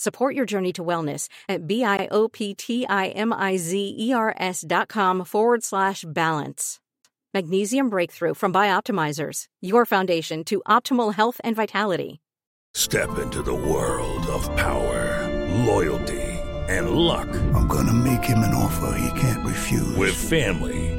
Support your journey to wellness at B-I-O-P-T-I-M-I-Z-E-R-S dot com forward slash balance. Magnesium Breakthrough from Bioptimizers, your foundation to optimal health and vitality. Step into the world of power, loyalty, and luck. I'm gonna make him an offer he can't refuse. With family,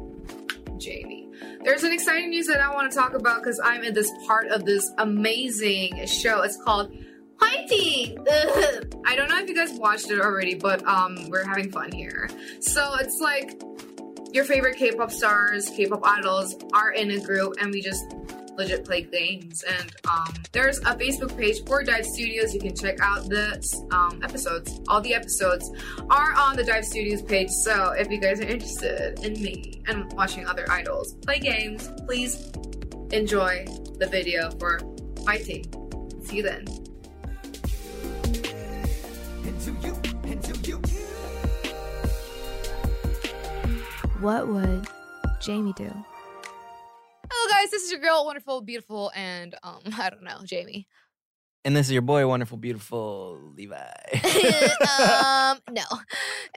Jamie. There's an exciting news that I want to talk about because I'm in this part of this amazing show. It's called Fighting. I don't know if you guys watched it already, but um, we're having fun here. So it's like your favorite K-pop stars, K-pop idols are in a group, and we just legit play games. And um, there's a Facebook page for Dive Studios. You can check out the um, episodes. All the episodes are on the Dive Studios page. So if you guys are interested in me and watching other idols play games, please enjoy the video for my fighting. See you then. What would Jamie do? Hello, guys. This is your girl, wonderful, beautiful, and um, I don't know, Jamie. And this is your boy, wonderful, beautiful Levi. um, no.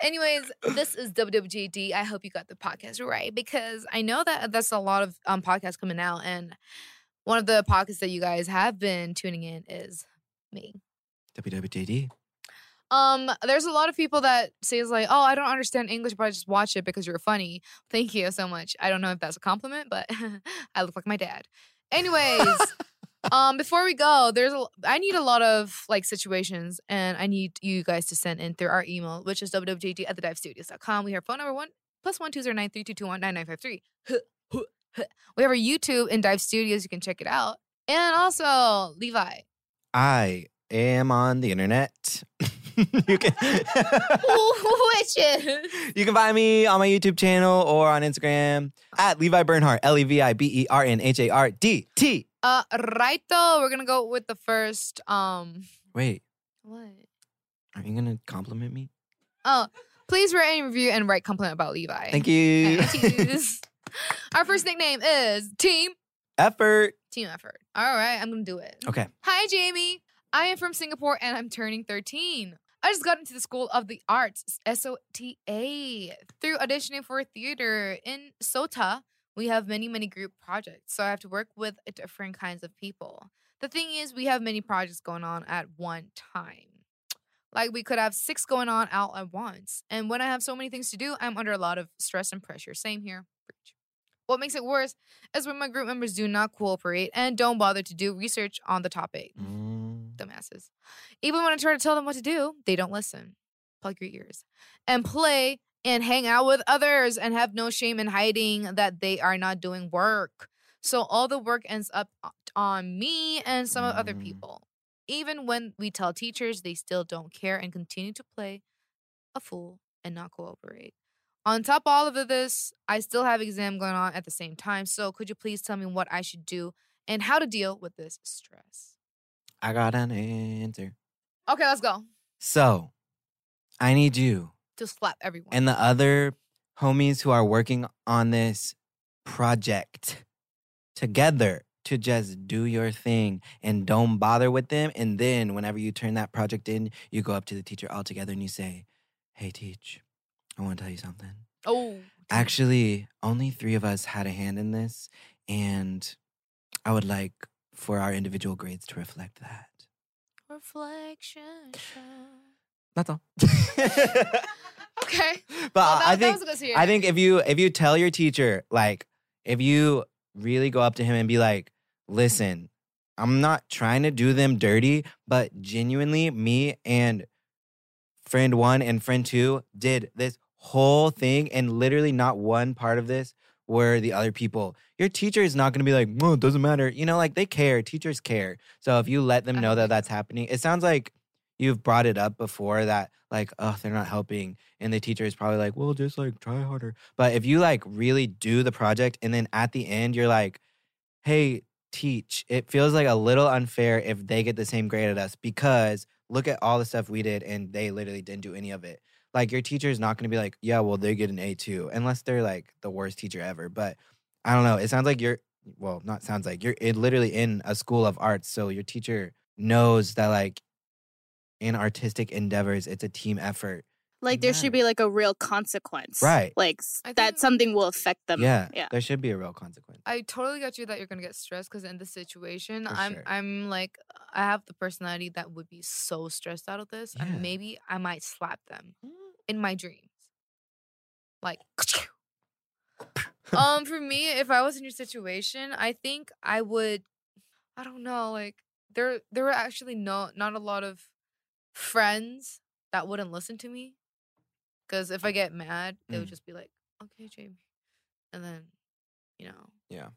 Anyways, this is WWJD. I hope you got the podcast right because I know that that's a lot of um podcasts coming out, and one of the podcasts that you guys have been tuning in is me. WWJD. Um, there's a lot of people that says like, "Oh, I don't understand English, but I just watch it because you're funny." Thank you so much. I don't know if that's a compliment, but I look like my dad. Anyways, um, before we go, there's a I need a lot of like situations, and I need you guys to send in through our email, which is wwjd at thedivestudios.com. We have phone number one plus one two zero nine three two two one nine nine five three. We have our YouTube in Dive Studios. You can check it out, and also Levi. I am on the internet. you can Which is you can find me on my YouTube channel or on Instagram at Levi Bernhardt, L E V I B E R N H A R D T. uh right though. We're gonna go with the first um Wait, what? are you gonna compliment me? Oh, please write a review and write compliment about Levi. Thank you. Our first nickname is Team Effort. Team Effort. All right, I'm gonna do it. Okay. Hi, Jamie. I am from Singapore and I'm turning 13. I just got into the School of the Arts, SOTA, through auditioning for theater in SOTA. We have many, many group projects, so I have to work with different kinds of people. The thing is, we have many projects going on at one time. Like we could have six going on out at once. And when I have so many things to do, I'm under a lot of stress and pressure. Same here. What makes it worse is when my group members do not cooperate and don't bother to do research on the topic. Mm. Dumbasses. Even when I try to tell them what to do, they don't listen. Plug your ears. And play and hang out with others and have no shame in hiding that they are not doing work. So all the work ends up on me and some other Mm. people. Even when we tell teachers, they still don't care and continue to play a fool and not cooperate. On top of all of this, I still have exam going on at the same time. So could you please tell me what I should do and how to deal with this stress? I got an answer. Okay, let's go. So, I need you To slap everyone. and the other homies who are working on this project together to just do your thing and don't bother with them. And then whenever you turn that project in, you go up to the teacher all together and you say, Hey, teach, I want to tell you something. Oh, Actually, only three of us had a hand in this, and I would like for our individual grades to reflect that. reflection. That's all. Okay. but Well, that- I think was good to hear. I think if you if you tell your teacher like if you really go up to him and be like, "Listen, I'm not trying to do them dirty, but genuinely me and friend 1 and friend 2 did this whole thing and literally not one part of this were the other people. Your teacher is not going to be like, "Well, it doesn't matter." You know, like they care. Teachers care. So if you let them know that uh-huh. that's happening, it sounds like you've brought it up before that like, oh, they're not helping and the teacher is probably like, well, just like try harder. But if you like really do the project and then at the end you're like, hey, teach, it feels like a little unfair if they get the same grade at us because look at all the stuff we did and they literally didn't do any of it. Like your teacher is not going to be like, yeah, well, they get an A too, unless they're like the worst teacher ever. But I don't know. It sounds like you're, well, not sounds like you're in, literally in a school of arts. So your teacher knows that like in artistic endeavors, it's a team effort. Like there should be like a real consequence. Right. Like s- I that something will affect them. yeah, Yeah. there should be a real consequence. I totally got you that you're gonna get stressed because in this situation, For I'm sure. I'm like I have the personality that would be so stressed out of this, Yeah. and maybe I might slap them in my dreams. Like, um, for me, if I was in your situation, I think I would. I don't know, like there there were actually no not a lot of friends that wouldn't listen to me, because if I get mad, they would Mm. just be like, "Okay, Jamie," and then, you know, Yeah.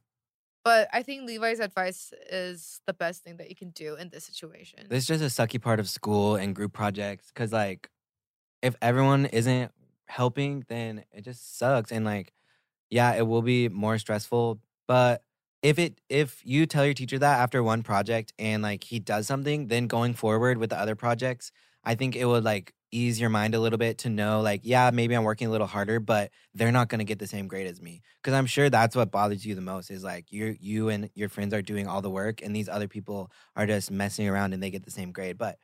but I think Levi's advice is the best thing that you can do in this situation. This is just a sucky part of school and group projects because, like, if everyone isn't helping, then it just sucks. And, like, yeah, it will be more stressful. But if it if you tell your teacher that after one project and like he does something, then going forward with the other projects, I think it would like ease your mind a little bit to know like, yeah, maybe I'm working a little harder, but they're not gonna get the same grade as me. Cause I'm sure that's what bothers you the most is like you you and your friends are doing all the work and these other people are just messing around and they get the same grade. But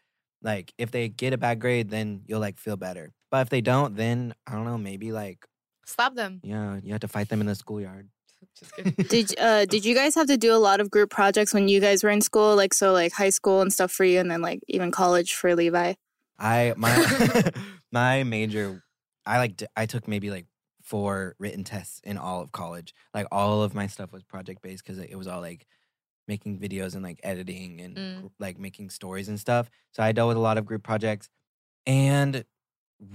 like if they get a bad grade, then you'll like feel better. But if they don't, then I don't know, maybe like Stop them. yeah, you have to fight them in the schoolyard. Just kidding. Did uh did you guys have to do a lot of group projects when you guys were in school? Like so like high school and stuff for you and then like even college for Levi? I my my major I like I took maybe like four written tests in all of college. Like all of my stuff was project based because it was all like making videos and like editing and Mm. like making stories and stuff. So I dealt with a lot of group projects, and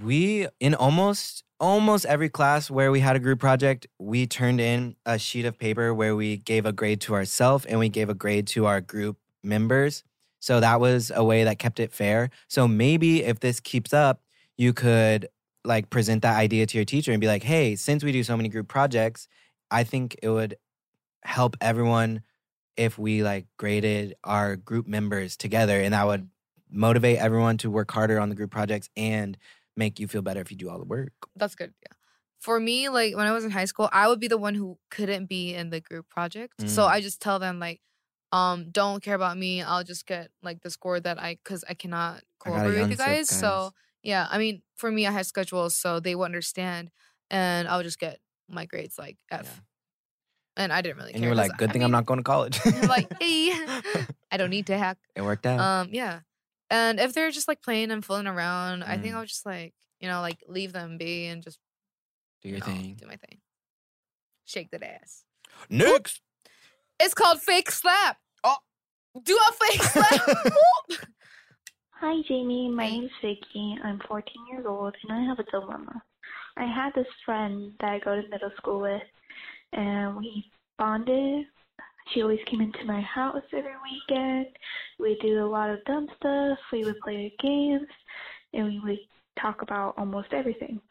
we in almost almost every class where we had a group project, we turned in a sheet of paper where we gave a grade to ourselves and we gave a grade to our group members. So that was a way that kept it fair. So maybe if this keeps up, you could like present that idea to your teacher and be like, "Hey, since we do so many group projects, I think it would help everyone if we like graded our group members together and that would motivate everyone to work harder on the group projects and make you feel better if you do all the work." That's good. Yeah. For me, like when I was in high school, I would be the one who couldn't be in the group project. So Mm. I just tell them like, um, don't care about me. I'll just get like the score that I because I cannot cooperate with you guys. guys. So yeah, I mean, for me, I had schedules, so they would understand, and I would just get my grades like F. Yeah. And I didn't really And care. you were 'cause, like, "Good I thing I'm not going to college." I'm like, hey, I don't need to hack. it worked out. Um, yeah. And if they're just like playing and fooling around, I think Mm. I'll just like, you know, like leave them be and just do your you know, thing. do my thing. Shake that ass. Next. It's called fake slap. Oh, do a fake slap. Hi, Jamie. My Hey. name's Vicky. I'm 14 years old, and I have a dilemma. I had this friend that I go to middle school with, and we bonded. She always came into my house every weekend. We do a lot of dumb stuff. We would play games, and we would talk about almost everything.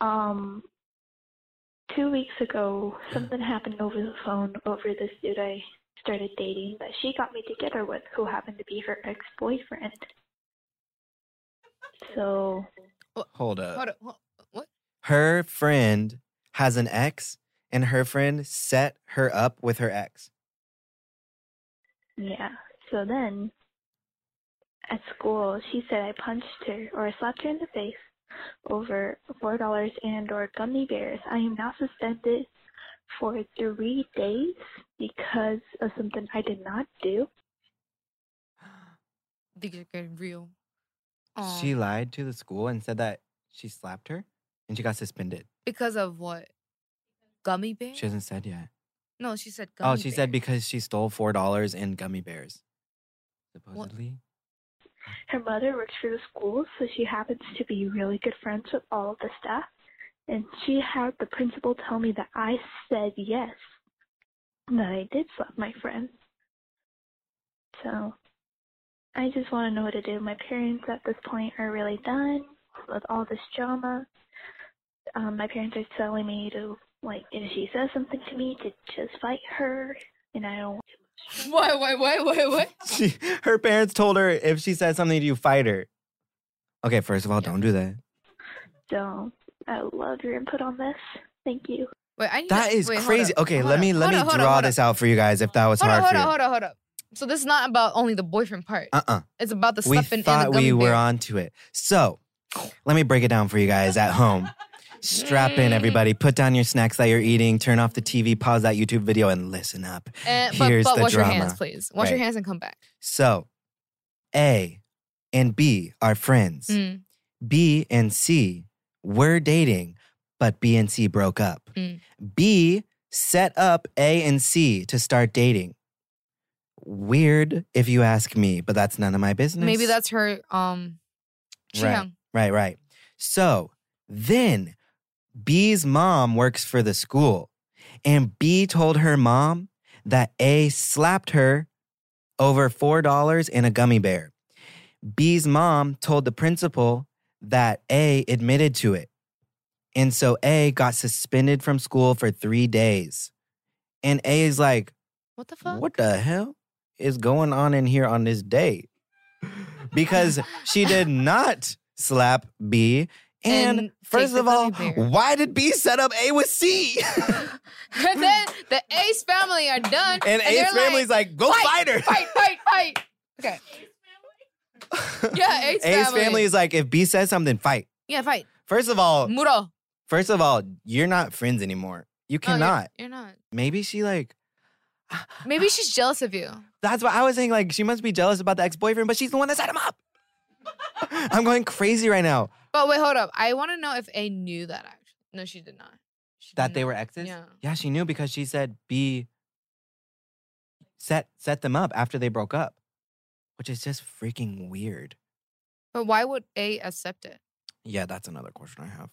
Um, two weeks ago, something happened over the phone over this dude I started dating that she got me together with, who happened to be her ex-boyfriend. So Hold up. Hold up. What? Her friend has an ex, and her friend set her up with her ex. Yeah. So then, at school, she said I punched her or I slapped her in the face over four dollars and or gummy bears. I am now suspended for three days because of something I did not do. These are getting real. She um lied to the school and said that she slapped her and she got suspended. because of what? Gummy bear? She hasn't said yet. no, she said gummy Oh, she said because she stole four dollars in gummy bears. Supposedly. Her mother works for the school, so she happens to be really good friends with all of the staff. And she had the principal tell me that I said yes, that I did slap my friend. So, I just want to know what to do. My parents at this point are really done with all this drama. Um, my parents are telling me to, like, if she says something to me, to just fight her. And I don't Wait, wait, wait, wait, wait. She, her parents told her if she said something to you, fight her. Okay, first of all, don't do that. Don't. I love your input on this. Thank you. Wait, I need That to, is wait, crazy. Okay, hold let up, me let hold me up, hold up, draw hold this out for you guys if that was Hold hard up, for hold you. up, hold up, hold up. So this is not about only the boyfriend part. Uh-uh. It's about the stuff. We slapping and the thought we were bear. on to it. So, let me break it down for you guys at home. Strap in, everybody. Put down your snacks that you're eating. Turn off the TV. Pause that YouTube video and listen up. But Here's but the wash drama. your hands, please. Wash your hands and come back. So, A and B are friends. Mm. B and C were dating, but B and C broke up. Mm. B set up A and C to start dating. Weird if you ask me, but that's none of my business. Maybe that's her um Right. Right, right. So then B's mom works for the school, and B told her mom that A slapped her over $4 in a gummy bear. B's mom told the principal that A admitted to it. And so A got suspended from school for three days. And A is like, What the fuck? what the hell is going on in here on this day? Because she did not slap B. And, And first of all, why did B set up A with C? and then the Ace family are done. and they're A's family's like, go fight, her. Fight, fight, fight. Okay. Yeah, Ace A's family. family is like, if B says something, fight. Yeah, fight. First of all, Muro. first of all, you're not friends anymore. You No, you're- cannot. you're not. Maybe she like Maybe she's jealous of you. That's what I was saying. Like, she must be jealous about the ex boyfriend, but she's the one that set him up. I'm going crazy right now. But wait, hold up. I want to know if A knew that actually. No, she did not. She That did they not. were exes? Yeah. Yeah, she knew because she said B set set them up after they broke up, which is just freaking weird. But why would A accept it? Yeah, that's another question I have.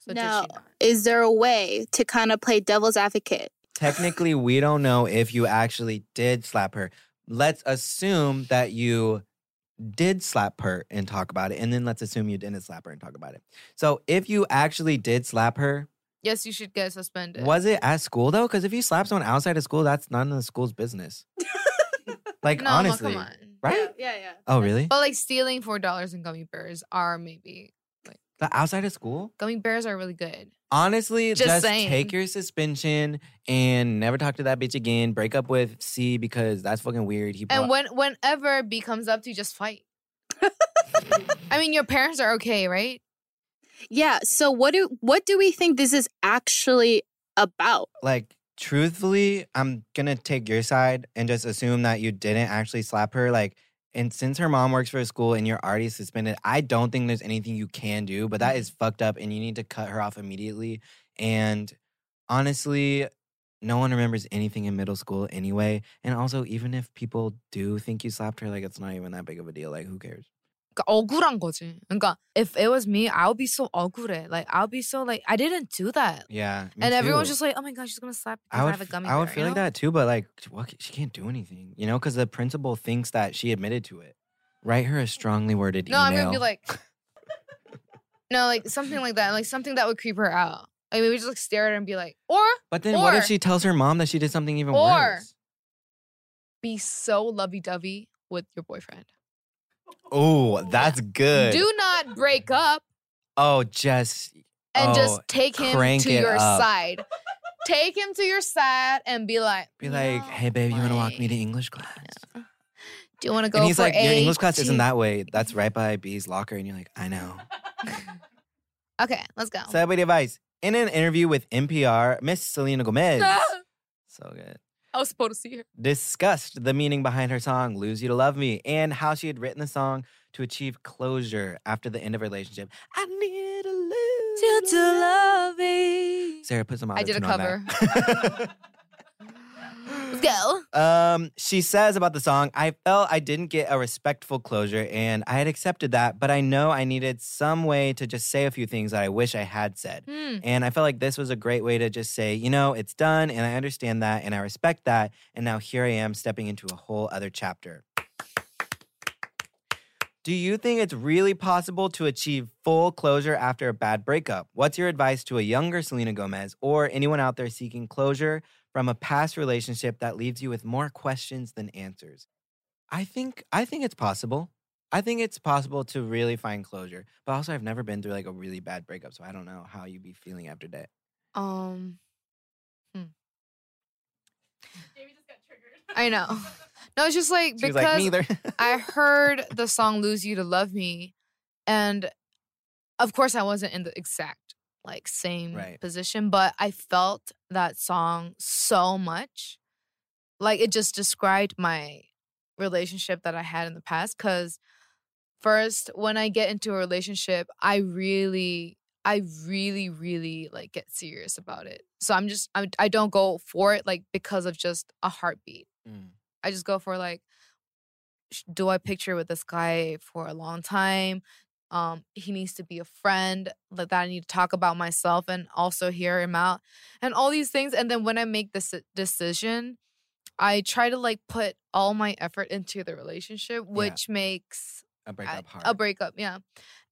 So now, did she not? is there a way to kind of play devil's advocate? Technically, we don't know if you actually did slap her. Let's assume that you did slap her and talk about it, and then let's assume you didn't slap her and talk about it. So, if you actually did slap her, Yes, you should get suspended. Was it at school though? Because if you slap someone outside of school, that's none of the school's business. like No, honestly, come on. right? Yeah, yeah. Oh, really? But like stealing four dollars in gummy bears are maybe like The outside of school? gummy bears are really good. Honestly, Just just, take your suspension and never talk to that bitch again. Break up with C because that's fucking weird. He And when whenever B comes up to you, just fight. I mean, your parents are okay, right? Yeah. So what do what do we think this is actually about? like truthfully, I'm gonna take your side and just assume that you didn't actually slap her. Like, and since her mom works for a school and you're already suspended, I don't think there's anything you can do. But that mm-hmm. is fucked up, and you need to cut her off immediately. And honestly, no one remembers anything in middle school anyway. And also, even if people do think you slapped her, like it's not even that big of a deal. Like, who cares? 그러니까 억울한 거지. 그러니까 if it was me, I would be so 억울해. Like I'll be so like I didn't do that. Yeah. me and everyone's too. just like, oh my god, she's gonna slap because I I, would, have a f- gummy I would bear, feel you like know? that too, but like, what, she can't do anything, you know, because the principal thinks that she admitted to it. Write her a strongly worded No, email. I'm gonna be like, no, like something like that, like something that would creep her out. Like maybe just like stare at her and be like, or but then what or- if she tells her mom that she did something even Or- worse? be so lovey dovey with your boyfriend. Oh, that's good. Do not break up oh, just and oh, just take him to your up. side. take him to your side and be like, Be like, "No, hey babe, you want to walk me to English class? Do you want to go and he's like, your English class isn't that way. That's right by B's locker. And you're like, I know. Okay, let's go. Sabe de Vice. In an interview with NPR, Miss Selena Gomez, so good, I was supposed to see her. discussed the meaning behind her song "Lose You to Love Me" and how she had written the song to achieve closure after the end of a relationship. I need to lose you to love me. Sarah, put some. On. I did a cover. Let's go. Um, she says about the song, I felt I didn't get a respectful closure and I had accepted that, but I know I needed some way to just say a few things that I wish I had said. Hmm. And I felt like this was a great way to just say, you know, it's done and I understand that and I respect that. And now here I am stepping into a whole other chapter. Do you think it's really possible to achieve full closure after a bad breakup? What's your advice to a younger Selena Gomez or anyone out there seeking closure from a past relationship that leaves you with more questions than answers? I think I think it's possible. I think it's possible to really find closure. But also I've never been through like a really bad breakup, so I don't know how you'd be feeling after that. Um. hmm. I know. No, it's just like She was like, because neither. I heard the song "Lose You to Love Me," and of course, I wasn't in the exact like same Right. position, but I felt that song so much. Like it just described my relationship that I had in the past. Because first, when I get into a relationship, I really, I really, really like get serious about it. So I'm just, I'm, I don't go for it like because of just a heartbeat. Mm. I just go for like, do I picture with this guy for a long time? Um, he needs to be a friend like that. I need to talk about myself and also hear him out and all these things. And then when I make this decision, I try to like put all my effort into the relationship, which makes a breakup hard. a breakup, yeah.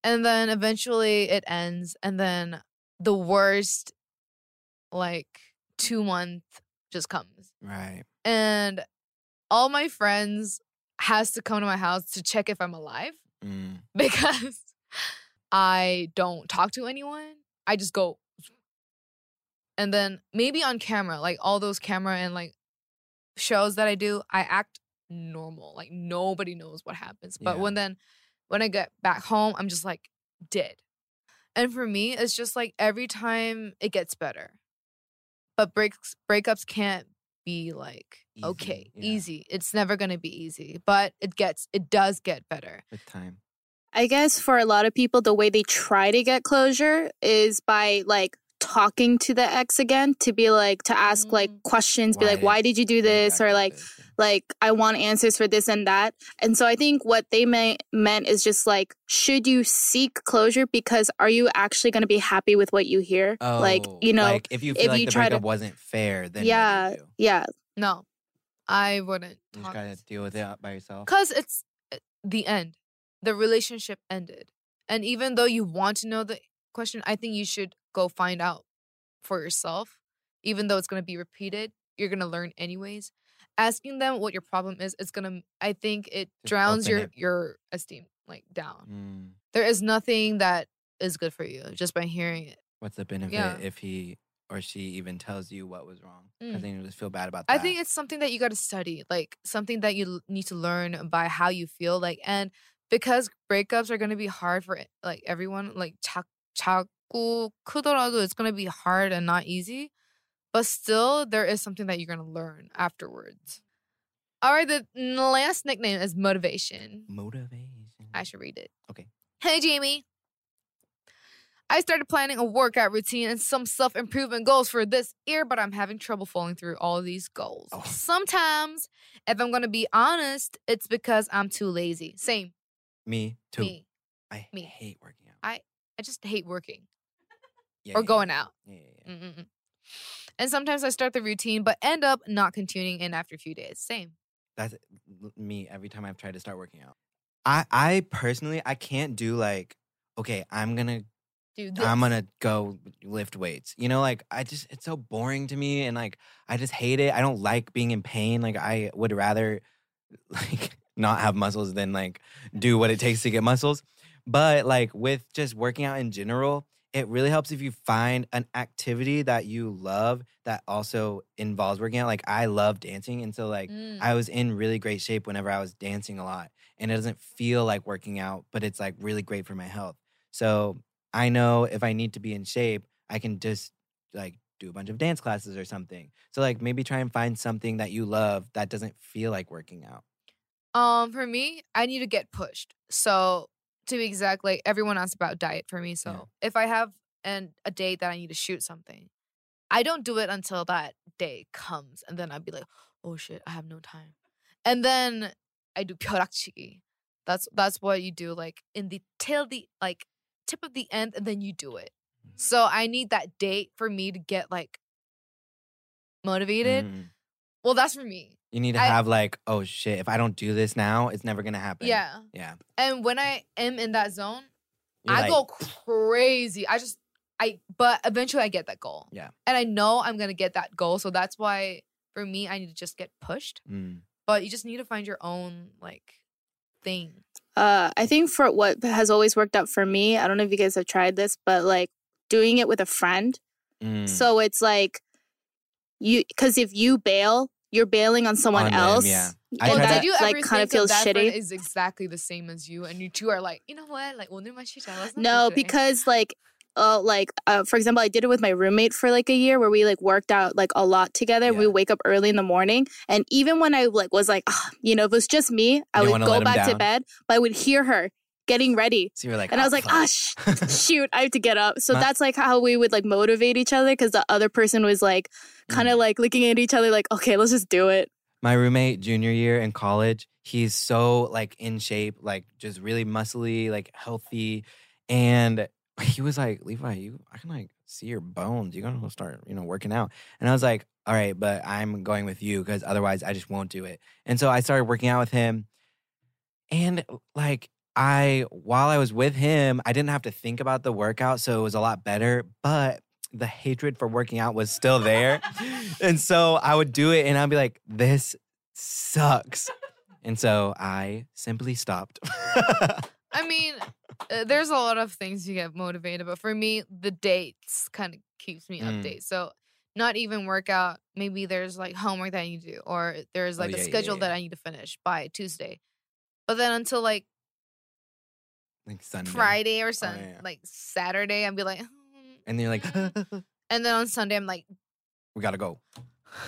And then eventually it ends, and then the worst, like two month, just comes Right. and all my friends has to come to my house to check if I'm alive Mm. because I don't talk to anyone. I just go and then maybe on camera, like all those camera and like shows that I do, I act normal. Like nobody knows what happens. But Yeah. when then when I get back home, I'm just like dead. And for me, it's just like every time it gets better. But breaks breakups can't be like Easy, okay, yeah. easy. It's never gonna be easy, but it gets it does get better. With time. I guess for a lot of people, the way they try to get closure is by like talking to the ex again to be like to ask like Mm. questions, be like, Why why did you do Why did you this? act Or like, this? like I want answers for this and that. And so I think what they may, meant is just like, should you seek closure because are you actually going to be happy with what you hear? Oh, like you know, like if you feel if like you the try to- breakup wasn't fair, then yeah, you yeah, No, I wouldn't. You just gotta deal with it by yourself. Because it's uh, the end. The relationship ended. And even though you want to know the question, I think you should go find out for yourself. Even though it's going to be repeated, you're going to learn anyways. Asking them what your problem is, it's going to, I think it Just drowns your, it. your esteem like down. Mm. There is nothing that is good for you just by hearing it. What's the benefit Yeah. if he or she even tells you what was wrong? Mm. then you just feel bad about that. I think it's something that you got to study, like something that you l- need to learn by how you feel, like, and because breakups are gonna be hard for like everyone, like 자, 자꾸 크더라도 it's gonna be hard and not easy, but still there is something that you're gonna learn afterwards. All right, the n- last nickname is motivation. motivation. I should read it. Okay. Hey, Jamie. I started planning a workout routine and some self improvement goals for this year, but I'm having trouble following through all these goals. Oh. Sometimes, if I'm gonna be honest, it's because I'm too lazy. Same, Me too. me. I me. hate working out. I I just hate working Yeah, or yeah, going out. Yeah, yeah, yeah. Mm-mm-mm. And sometimes I start the routine, but end up not continuing in after a few days. Same. That's me every time I've tried to start working out. I I personally I can't do like okay I'm gonna Dude, I'm gonna go lift weights. You know, like I just it's so boring to me, and like I just hate it. I don't like being in pain. Like I would rather like not have muscles than like do what it takes to get muscles. But like with just working out in general, it really helps if you find an activity that you love that also involves working out. Like I love dancing, and so like Mm. I was in really great shape whenever I was dancing a lot, and it doesn't feel like working out, but it's like really great for my health. So I know if I need to be in shape, I can just like do a bunch of dance classes or something. So like maybe try and find something that you love that doesn't feel like working out. Um, for me, I need to get pushed. So to be exact, like everyone asks about diet for me. So yeah. if I have an a date that I need to shoot something, I don't do it until that day comes, and then I'd be like, oh shit, I have no time, and then I do pyorakchigi. That's that's what you do, like in the tail, the like tip of the end, and then you do it. Mm-hmm. So I need that date for me to get like motivated. Mm. Well, that's for me. You need to I- have like, oh shit, if I don't do this now, it's never gonna happen. Yeah. Yeah. And when I am in that zone, You're I like, go crazy. I just I but eventually I get that goal. Yeah. And I know I'm gonna get that goal. So that's why for me I need to just get pushed. Mm. But you just need to find your own like thing. Uh, I think for what has always worked out for me, I don't know if you guys have tried this, but like doing it with a friend. Mm. So it's like you, because if you bail, you're bailing on someone On them, else. yeah. I Well, tried did that- you like ever kind of think feels that friend shitty. is exactly the same as you, and you two are like, you know what, like 오늘 마시자. Let's not No, do today." because like uh like uh for example, I did it with my roommate for like a year where we like worked out like a lot together. We Yeah. wake up early in the morning and even when I like was like, ah, you know, if it was just me, I You would wanna go let him back to down? bed, but I would hear her getting ready. So you're like, And I "Oh, was like, fuck." ah, sh- shoot, I have to get up. So My- that's like how we would like motivate each other because the other person was like kind Mm. of like looking at each other like, okay, let's just do it. my roommate junior year in college he's so like in shape like just really muscly like healthy and he was like levi you i can like see your bones you're gonna start you know working out and i was like all right but i'm going with you because otherwise i just won't do it and so i started working out with him and like i while i was with him i didn't have to think about the workout so it was a lot better but the hatred for working out was still there and so I would do it and I'd be like, this sucks. And so I simply stopped. I mean, uh, there's a lot of things you get motivated, but for me, the dates kind of keeps me Mm. updated. So not even workout. Maybe there's like homework that I need to do, or there's Oh, like yeah, a yeah, schedule yeah. that I need to finish by Tuesday. But then until like like Sunday. Friday or sun, yeah. like Saturday, I'd be like, "Hmm." And you're like, and then on Sunday, I'm like, we gotta go.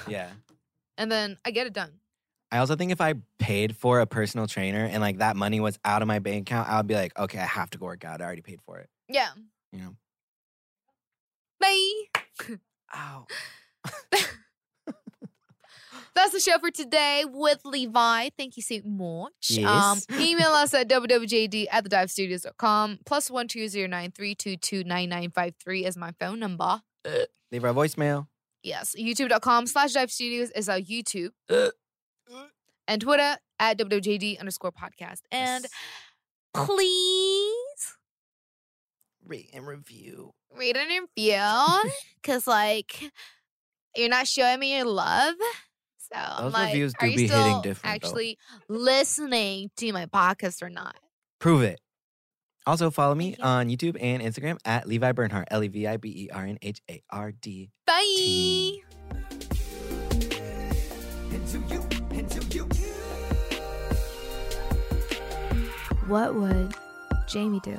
Yeah. and then I get it done. I also think if I paid for a personal trainer and like that money was out of my bank account, I would be like, okay, I have to go work out. I already paid for it. Yeah. You know? Bye. Ow. That's the show for today with Levi. Thank you so much. Yes. Um, email us at wwjd at thedivestudios.com. Plus one two zero nine three two two nine nine five three is my phone number. Leave our voicemail. Yes. YouTube.com slash dive studios is our YouTube. and Twitter at wwjd underscore podcast. And please Rate and review. read and review. Cause like you're not showing me your love. So I'm Those like, reviews are do you be hitting still different, though. actually listening to my podcast or not? Prove it. Also, follow me you. on YouTube and Instagram at Levi Bernhardt, L E V I B E R N H A R D. Bye. What would Jamie do?